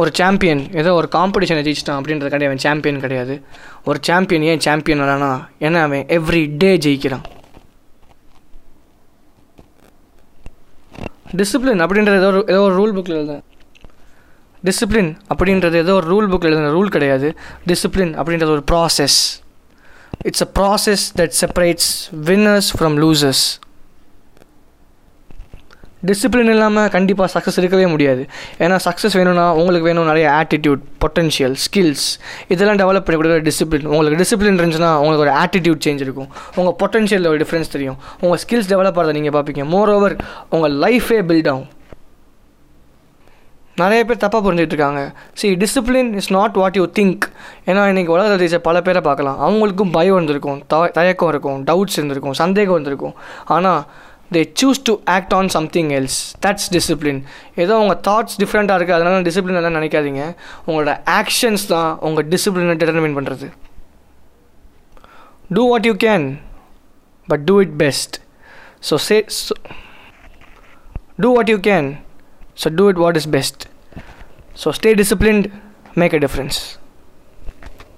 ஒரு சாம்பியன் ஏதோ ஒரு காம்படிஷனை ஜெயிச்சிட்டான் அப்படின்றது கிடையாது. அவன் சாம்பியன் கிடையாது. ஒரு சாம்பியன் ஏன் சாம்பியன் வரானா ஏன்னா அவன் எவ்ரி டே ஜெயிக்கிறான். டிசிப்ளின் அப்படின்றது ஏதோ ஒரு ஏதோ ஒரு ரூல் புக்கில் எழுதுன டிசிப்ளின் அப்படின்றது ஏதோ ஒரு ரூல் புக்கில் எழுதுன ரூல் கிடையாது. டிசிப்ளின் அப்படின்றது ஒரு process it's a process that separates winners from losers discipline இல்லாமல் கண்டிப்பாக சக்ஸஸ் இருக்கவே முடியாது. ஏன்னா சக்ஸஸ் வேணும்னா உங்களுக்கு வேணும் நிறைய ஆட்டிடியூட் பொட்டன்ஷியல் ஸ்கில்ஸ் இதெல்லாம் டெவலப் பண்ணக்கூடிய டிசிப்ளின் உங்களுக்கு டிசிப்ளின் இருந்துச்சுன்னா உங்களுக்கு ஒரு ஆட்டிடியூட் சேஞ்ச் இருக்கும். உங்கள் பொட்டன்ஷியலில் ஒரு டிஃப்ரென்ஸ் தெரியும். உங்கள் ஸ்கில்ஸ் டெவலப் ஆகிறத நீங்கள் பார்ப்பீங்க. மோர் ஓவர் உங்கள் லைஃபே பில்ட் ஆகும். நிறைய பேர் தப்பாக புரிஞ்சுட்டு இருக்காங்க. See discipline is not what you think ஏன்னா இன்றைக்கி உலக ஜெயிச்ச பல பேரை பார்க்கலாம். அவங்களுக்கும் பயம் இருந்திருக்கும். த தயக்கம் இருக்கும். டவுட்ஸ் இருந்திருக்கும். சந்தேகம் இருந்திருக்கும். ஆனால் they choose to act on something else that's discipline ஏதோ உங்கள் தாட்ஸ் டிஃப்ரெண்ட்டாக இருக்குது அதனால டிசிப்ளின் எல்லாம் நினைக்காதீங்க. உங்களோட ஆக்ஷன்ஸ் தான் உங்கள் டிசிப்ளினை டிட்டர்மின் பண்ணுறது do what you can but do it best so say do what you can so do it what is best so stay disciplined make a difference